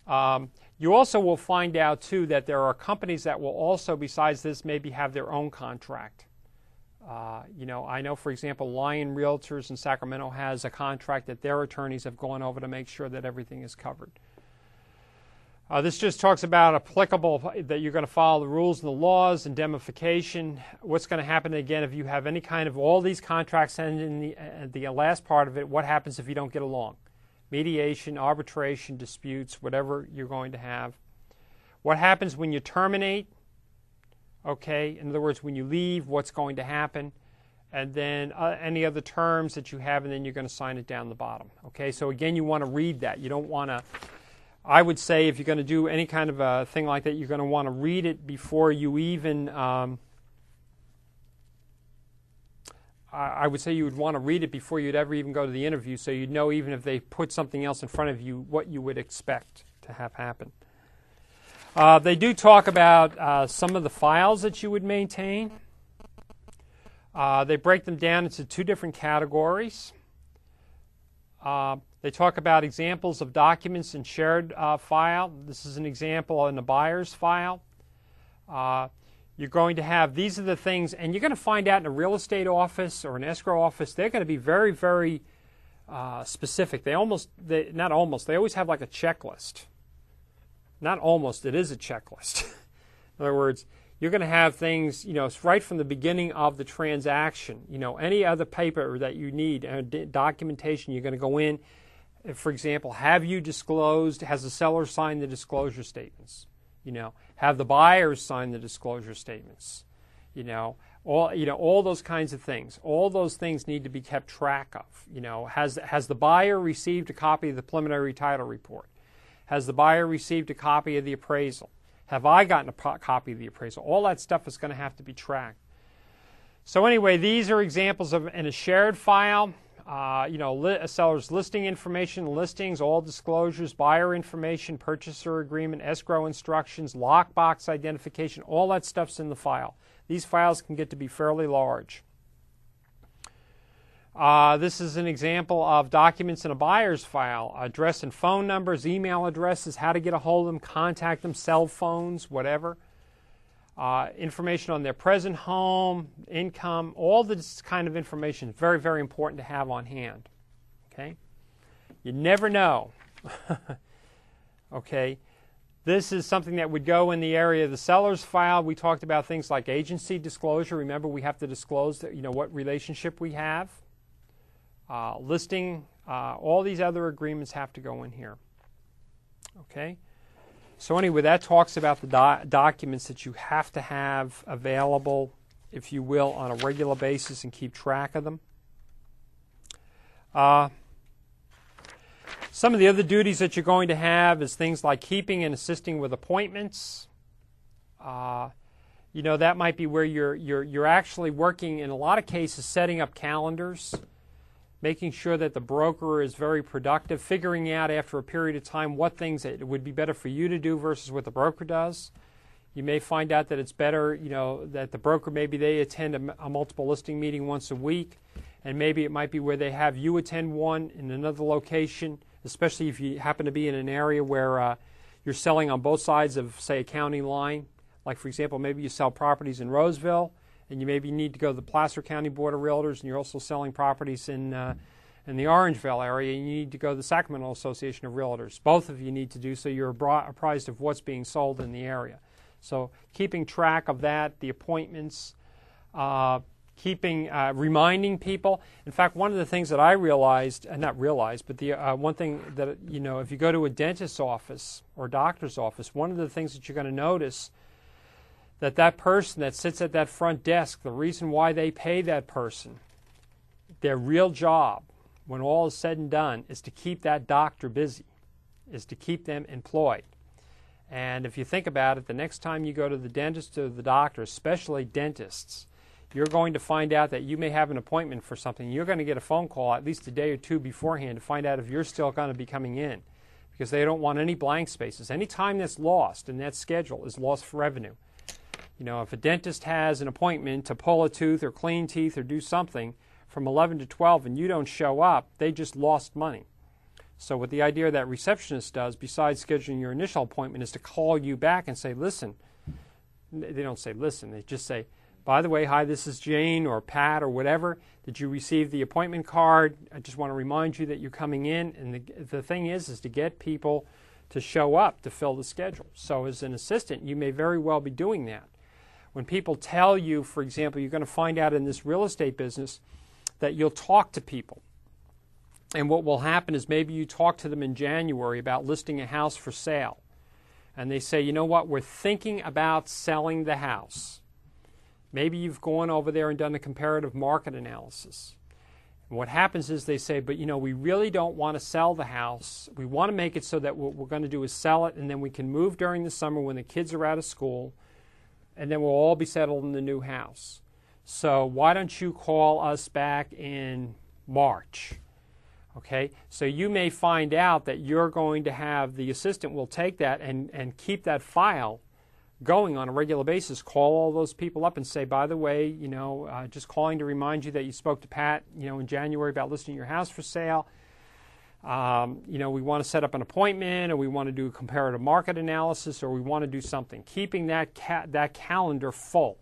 Um, you also will find out too that there are companies that will also, besides this, maybe have their own contract. Uh, you know, I know, for example, Lyon Realtors in Sacramento has a contract that their attorneys have gone over to make sure that everything is covered. Uh, this just talks about applicable that you're going to follow the rules and the laws, indemnification. What's going to happen again if you have any kind of all these contracts and in the, uh, the last part of it, what happens if you don't get along? Mediation, arbitration, disputes, whatever you're going to have. What happens when you terminate? Okay, in other words, when you leave, what's going to happen? And then uh, any other terms that you have, and then you're going to sign it down the bottom. Okay, so again, you want to read that. You don't want to I would say if you're going to do any kind of a thing like that, you're going to want to read it before you even. Um, I would say you would want to read it before you'd ever even go to the interview, so you'd know even if they put something else in front of you, what you would expect to have happen. Uh, they do talk about uh, some of the files that you would maintain. Uh, they break them down into two different categories. Uh, they talk about examples of documents in shared uh, file. This is an example in the buyer's file. You're going to have these are the things, and you're going to find out in a real estate office or an escrow office, they're going to be very, very uh, specific. They almost, they, not almost, they always have like a checklist. Not almost, it is a checklist. (laughs) in other words, you're going to have things, you know, right from the beginning of the transaction. You know, any other paper that you need, uh, documentation, you're going to go in for example, have you disclosed, has the seller signed the disclosure statements? You know, have the buyers sign the disclosure statements? You know, all you know, all those kinds of things. All those things need to be kept track of. You know, has has the buyer received a copy of the preliminary title report? Has the buyer received a copy of the appraisal? Have I gotten a copy of the appraisal? All that stuff is going to have to be tracked. So anyway, these are examples of in a shared file uh, you know, li- a seller's listing information, listings, all disclosures, buyer information, purchaser agreement, escrow instructions, lockbox identification, all that stuff's in the file. These files can get to be fairly large. Uh, this is an example of documents in a buyer's file address and phone numbers, email addresses, how to get a hold of them, contact them, cell phones, whatever uh, information on their present home, income, all this kind of information is very, very important to have on hand. Okay? You never know. (laughs) okay? This is something that would go in the area of the seller's file. We talked about things like agency disclosure. Remember, we have to disclose that, you know, what relationship we have. Uh, listing, uh, all these other agreements have to go in here. Okay? So, anyway, that talks about the do- documents that you have to have available, if you will, on a regular basis and keep track of them. Uh, some of the other duties that you're going to have is things like keeping and assisting with appointments. Uh, you know, that might be where you're, you're, you're actually working, in a lot of cases, setting up calendars making sure that the broker is very productive, figuring out after a period of time what things it would be better for you to do versus what the broker does. You may find out that it's better, you know, that the broker maybe they attend a, a multiple listing meeting once a week, and maybe it might be where they have you attend one in another location, especially if you happen to be in an area where uh, you're selling on both sides of, say, a county line. Like, for example, maybe you sell properties in Roseville and you maybe need to go to the Placer County Board of Realtors, and you're also selling properties in uh, in the Orangevale area, and you need to go to the Sacramento Association of Realtors. Both of you need to do so. You're apprised of what's being sold in the area. So keeping track of that, the appointments, uh, keeping, uh, reminding people. In fact, one of the things that I realized, uh, not realized, but the uh, one thing that, you know, if you go to a dentist's office or doctor's office, one of the things that you're going to notice that that person that sits at that front desk, the reason why they pay that person, their real job, when all is said and done, is to keep that doctor busy, is to keep them employed. And if you think about it, the next time you go to the dentist or the doctor, especially dentists, you're going to find out that you may have an appointment for something. You're going to get a phone call at least a day or two beforehand to find out if you're still going to be coming in because they don't want any blank spaces. Any time that's lost in that schedule is lost for revenue. You know, if a dentist has an appointment to pull a tooth or clean teeth or do something from 11 to 12 and you don't show up, they just lost money. So, what the idea that receptionist does, besides scheduling your initial appointment, is to call you back and say, listen. They don't say listen, they just say, by the way, hi, this is Jane or Pat or whatever. Did you receive the appointment card? I just want to remind you that you're coming in. And the, the thing is, is to get people to show up to fill the schedule. So, as an assistant, you may very well be doing that. When people tell you, for example, you're going to find out in this real estate business that you'll talk to people. And what will happen is maybe you talk to them in January about listing a house for sale. And they say, you know what, we're thinking about selling the house. Maybe you've gone over there and done a comparative market analysis. And what happens is they say, but you know, we really don't want to sell the house. We want to make it so that what we're going to do is sell it and then we can move during the summer when the kids are out of school and then we'll all be settled in the new house. So why don't you call us back in March? Okay, so you may find out that you're going to have the assistant will take that and, and keep that file going on a regular basis. Call all those people up and say, by the way, you know, uh, just calling to remind you that you spoke to Pat, you know, in January about listing your house for sale. Um, you know, we want to set up an appointment, or we want to do a comparative market analysis, or we want to do something. Keeping that ca- that calendar full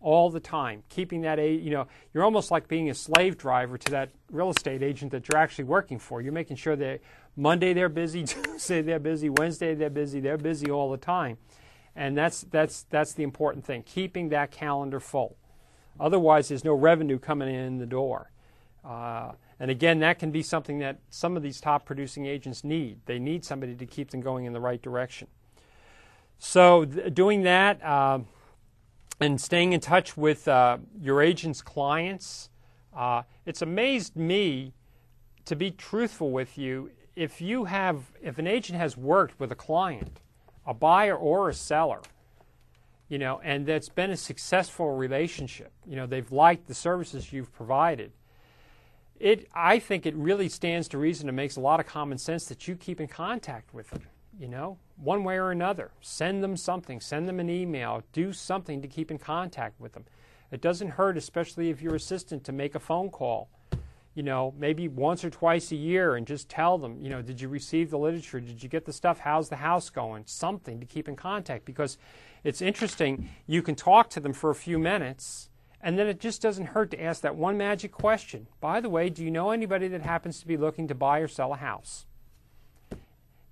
all the time, keeping that a you know, you're almost like being a slave driver to that real estate agent that you're actually working for. You're making sure that Monday they're busy, (laughs) Tuesday they're busy, Wednesday they're busy, they're busy all the time, and that's that's that's the important thing. Keeping that calendar full. Otherwise, there's no revenue coming in the door. Uh, and again, that can be something that some of these top producing agents need. They need somebody to keep them going in the right direction. So, th- doing that uh, and staying in touch with uh, your agent's clients, uh, it's amazed me to be truthful with you. If you have, if an agent has worked with a client, a buyer or a seller, you know, and that's been a successful relationship, you know, they've liked the services you've provided it I think it really stands to reason. It makes a lot of common sense that you keep in contact with them. You know, one way or another. Send them something. Send them an email. Do something to keep in contact with them. It doesn't hurt, especially if you're assistant, to make a phone call. You know, maybe once or twice a year, and just tell them. You know, did you receive the literature? Did you get the stuff? How's the house going? Something to keep in contact because it's interesting. You can talk to them for a few minutes and then it just doesn't hurt to ask that one magic question. By the way, do you know anybody that happens to be looking to buy or sell a house?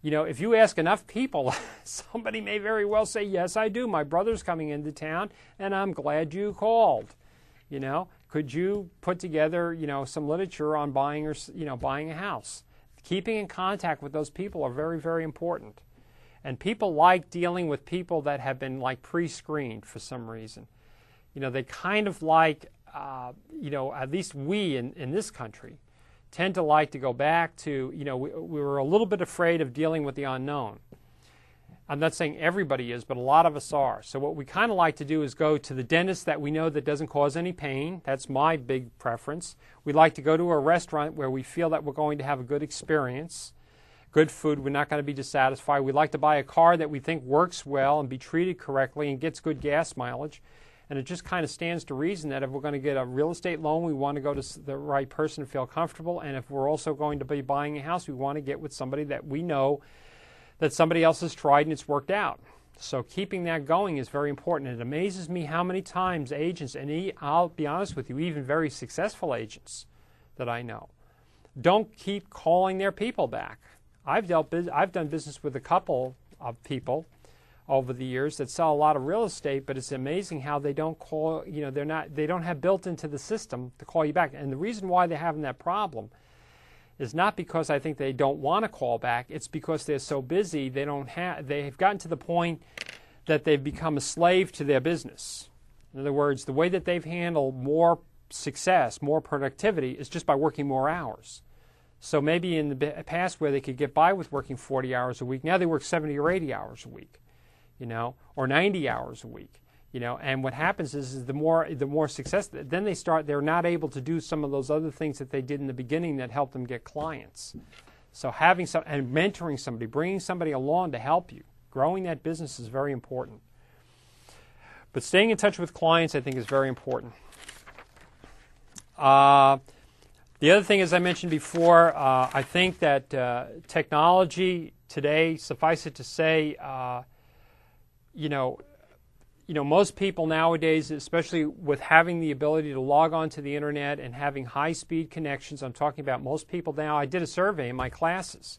You know, if you ask enough people, (laughs) somebody may very well say, Yes, I do. My brother's coming into town, and I'm glad you called. You know, could you put together, you know, some literature on buying or, you know, buying a house? Keeping in contact with those people are very, very important. And people like dealing with people that have been like pre screened for some reason you know, they kind of like, uh, you know, at least we in, in this country tend to like to go back to, you know, we, we were a little bit afraid of dealing with the unknown. I'm not saying everybody is, but a lot of us are. So what we kind of like to do is go to the dentist that we know that doesn't cause any pain. That's my big preference. We like to go to a restaurant where we feel that we're going to have a good experience, good food. We're not going to be dissatisfied. We like to buy a car that we think works well and be treated correctly and gets good gas mileage. And it just kind of stands to reason that if we're going to get a real estate loan, we want to go to the right person to feel comfortable. And if we're also going to be buying a house, we want to get with somebody that we know that somebody else has tried and it's worked out. So keeping that going is very important. It amazes me how many times agents, and I'll be honest with you, even very successful agents that I know, don't keep calling their people back. I've dealt, I've done business with a couple of people over the years that sell a lot of real estate, but it's amazing how they don't call, you know, they're not, they don't have built into the system to call you back. And the reason why they're having that problem is not because I think they don't want to call back, it's because they're so busy, they don't have, they've gotten to the point that they've become a slave to their business. In other words, the way that they've handled more success, more productivity, is just by working more hours. So maybe in the past where they could get by with working 40 hours a week, now they work 70 or 80 hours a week, you know, or 90 hours a week, you know. And what happens is, is the more the more success, then they start. They're not able to do some of those other things that they did in the beginning that helped them get clients. So having some and mentoring somebody, bringing somebody along to help you, growing that business is very important. But staying in touch with clients, I think, is very important. Uh, the other thing, as I mentioned before, uh, I think that uh, technology today, suffice it to say, uh, you know, you know, most people nowadays, especially with having the ability to log on to the internet and having high-speed connections, I'm talking about most people now. I did a survey in my classes,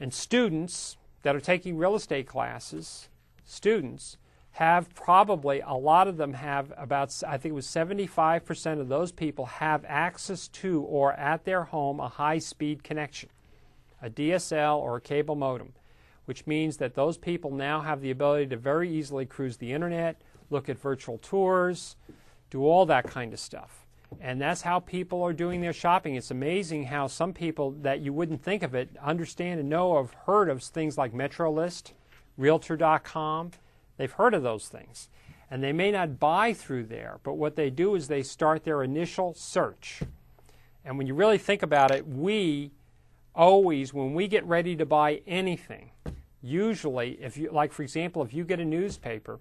and students that are taking real estate classes, students have probably a lot of them have about I think it was 75% of those people have access to or at their home a high speed connection, a DSL or a cable modem, which means that those people now have the ability to very easily cruise the internet, look at virtual tours, do all that kind of stuff. And that's how people are doing their shopping. It's amazing how some people that you wouldn't think of it understand and know of heard of things like MetroList, Realtor.com, They've heard of those things. And they may not buy through there, but what they do is they start their initial search. And when you really think about it, we always, when we get ready to buy anything, usually, if you, like for example, if you get a newspaper,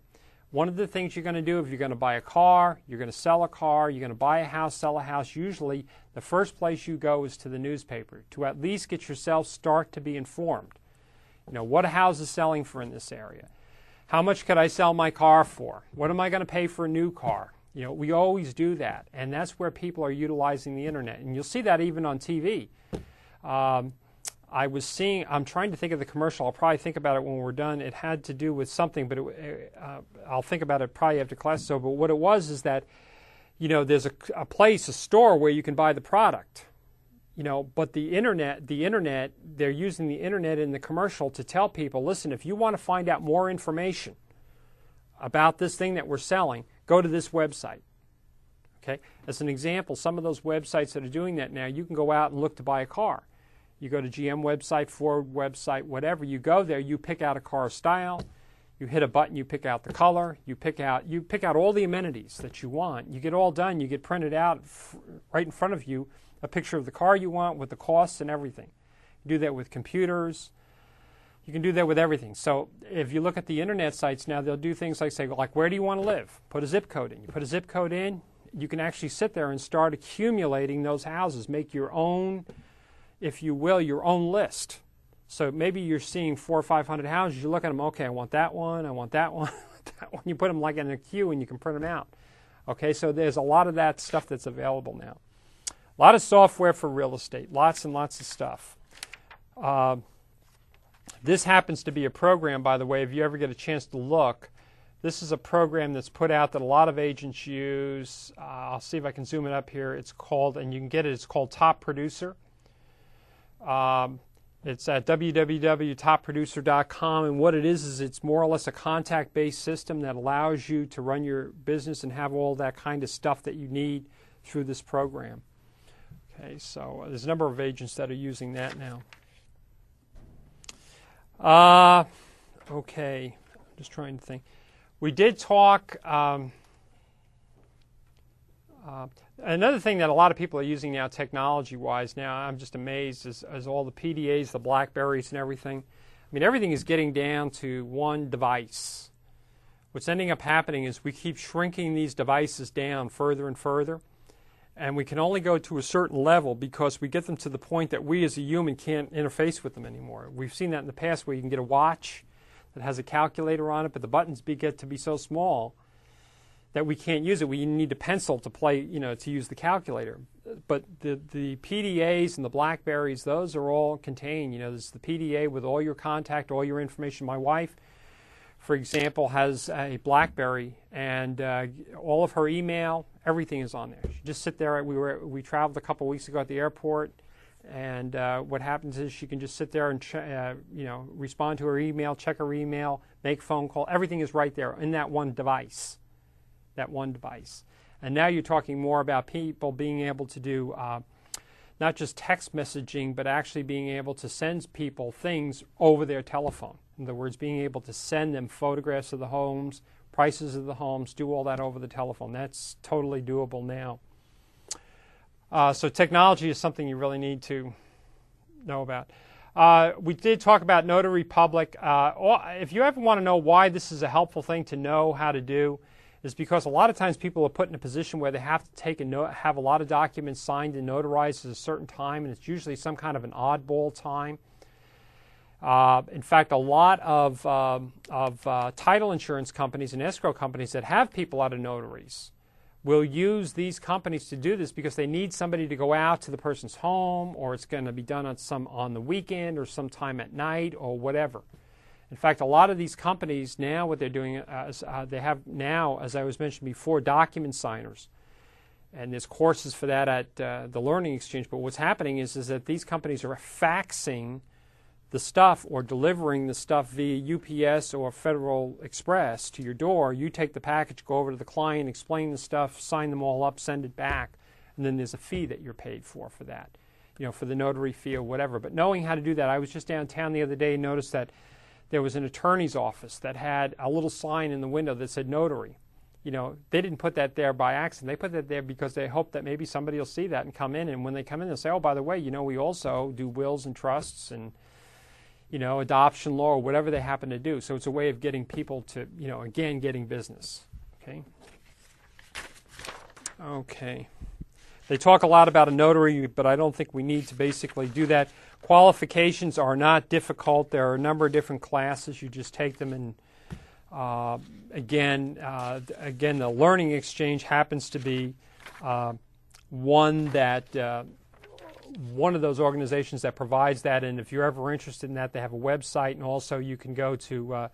one of the things you're going to do if you're going to buy a car, you're going to sell a car, you're going to buy a house, sell a house, usually the first place you go is to the newspaper to at least get yourself start to be informed. You know, what a house is selling for in this area? How much could I sell my car for? What am I going to pay for a new car? You know, we always do that, and that's where people are utilizing the internet, and you'll see that even on TV. Um, I was seeing. I'm trying to think of the commercial. I'll probably think about it when we're done. It had to do with something, but it, uh, I'll think about it probably after class. So, but what it was is that, you know, there's a, a place, a store where you can buy the product, you know but the internet the internet they're using the internet in the commercial to tell people listen if you want to find out more information about this thing that we're selling go to this website okay as an example some of those websites that are doing that now you can go out and look to buy a car you go to gm website ford website whatever you go there you pick out a car style you hit a button you pick out the color you pick out you pick out all the amenities that you want you get all done you get printed out right in front of you a picture of the car you want with the costs and everything. You do that with computers. You can do that with everything. So if you look at the internet sites now, they'll do things like say, like, where do you want to live? Put a zip code in. You put a zip code in, you can actually sit there and start accumulating those houses. Make your own, if you will, your own list. So maybe you're seeing four or five hundred houses. You look at them. Okay, I want that one. I want that (laughs) one. that one. You put them like in a queue, and you can print them out. Okay, so there's a lot of that stuff that's available now. A lot of software for real estate, lots and lots of stuff. Uh, this happens to be a program, by the way, if you ever get a chance to look. This is a program that's put out that a lot of agents use. Uh, I'll see if I can zoom it up here. It's called, and you can get it, it's called Top Producer. Um, it's at www.topproducer.com, and what it is is it's more or less a contact based system that allows you to run your business and have all that kind of stuff that you need through this program. Okay, so there's a number of agents that are using that now. Uh, okay, just trying to think. We did talk. Um, uh, another thing that a lot of people are using now, technology wise, now I'm just amazed is, is all the PDAs, the Blackberries, and everything. I mean, everything is getting down to one device. What's ending up happening is we keep shrinking these devices down further and further and we can only go to a certain level because we get them to the point that we as a human can't interface with them anymore. We've seen that in the past where you can get a watch that has a calculator on it, but the buttons be, get to be so small that we can't use it. We need a pencil to play, you know, to use the calculator. But the, the PDAs and the Blackberries, those are all contained. You know, there's the PDA with all your contact, all your information. My wife, for example, has a BlackBerry, and uh, all of her email, everything is on there. She just sit there. We were we traveled a couple weeks ago at the airport, and uh, what happens is she can just sit there and ch- uh, you know respond to her email, check her email, make phone call. Everything is right there in that one device. That one device. And now you're talking more about people being able to do uh, not just text messaging, but actually being able to send people things over their telephone. In other words, being able to send them photographs of the homes, prices of the homes, do all that over the telephone. That's totally doable now. Uh, so technology is something you really need to know about. Uh, we did talk about Notary Public. Uh, if you ever want to know why this is a helpful thing to know how to do, is because a lot of times people are put in a position where they have to take a note, have a lot of documents signed and notarized at a certain time, and it's usually some kind of an oddball time. Uh, in fact, a lot of, um, of uh, title insurance companies and escrow companies that have people out of notaries will use these companies to do this because they need somebody to go out to the person's home or it's going to be done on some on the weekend or sometime at night or whatever. In fact, a lot of these companies now, what they're doing, is, uh, they have now, as I was mentioned before, document signers, and there's courses for that at uh, the Learning Exchange. But what's happening is, is that these companies are faxing the stuff or delivering the stuff via UPS or Federal Express to your door, you take the package, go over to the client, explain the stuff, sign them all up, send it back, and then there's a fee that you're paid for for that, you know, for the notary fee or whatever. But knowing how to do that, I was just downtown the other day and noticed that there was an attorney's office that had a little sign in the window that said notary. You know, they didn't put that there by accident. They put that there because they hope that maybe somebody will see that and come in. And when they come in, they'll say, "Oh, by the way, you know, we also do wills and trusts and." you know, adoption law or whatever they happen to do. So it's a way of getting people to, you know, again, getting business. Okay. Okay. They talk a lot about a notary, but I don't think we need to basically do that. Qualifications are not difficult. There are a number of different classes. You just take them, and uh, again, uh, again, the learning exchange happens to be uh, one that uh, one of those organizations that provides that. And if you're ever interested in that, they have a website, and also you can go to uh,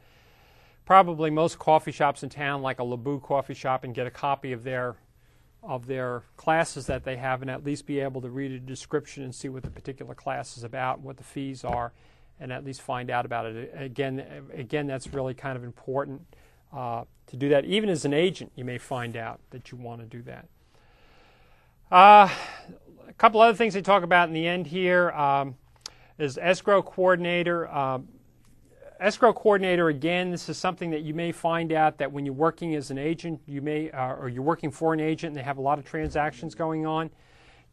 probably most coffee shops in town, like a La Bou coffee shop, and get a copy of their of their classes that they have, and at least be able to read a description and see what the particular class is about, what the fees are, and at least find out about it. Again, again, that's really kind of important uh, to do that. Even as an agent, you may find out that you want to do that. Uh, a couple other things they talk about in the end here um, is escrow coordinator. Um, escrow coordinator again this is something that you may find out that when you're working as an agent you may uh, or you're working for an agent and they have a lot of transactions going on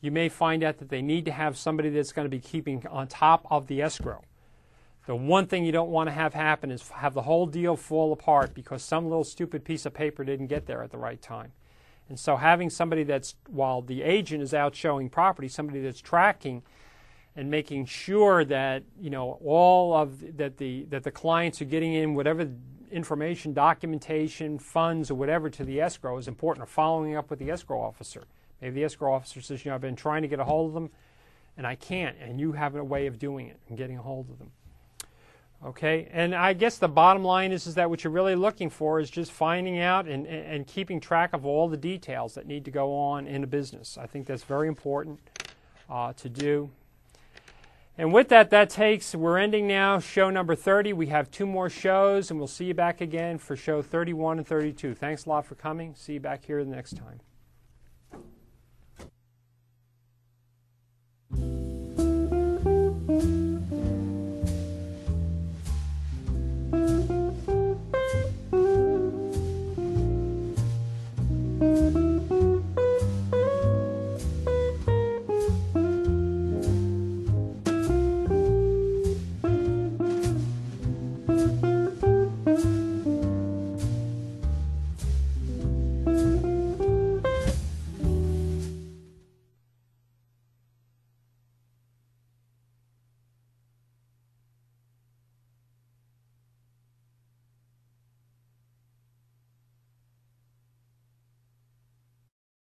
you may find out that they need to have somebody that's going to be keeping on top of the escrow. The one thing you don't want to have happen is have the whole deal fall apart because some little stupid piece of paper didn't get there at the right time. And so having somebody that's, while the agent is out showing property, somebody that's tracking and making sure that, you know, all of that the, that the clients are getting in whatever information, documentation, funds, or whatever to the escrow is important, or following up with the escrow officer. Maybe the escrow officer says, you know, I've been trying to get a hold of them and I can't, and you have a way of doing it and getting a hold of them. Okay, and I guess the bottom line is, is that what you're really looking for is just finding out and, and keeping track of all the details that need to go on in a business. I think that's very important uh, to do. And with that, that takes, we're ending now show number 30. We have two more shows, and we'll see you back again for show 31 and 32. Thanks a lot for coming. See you back here the next time. Música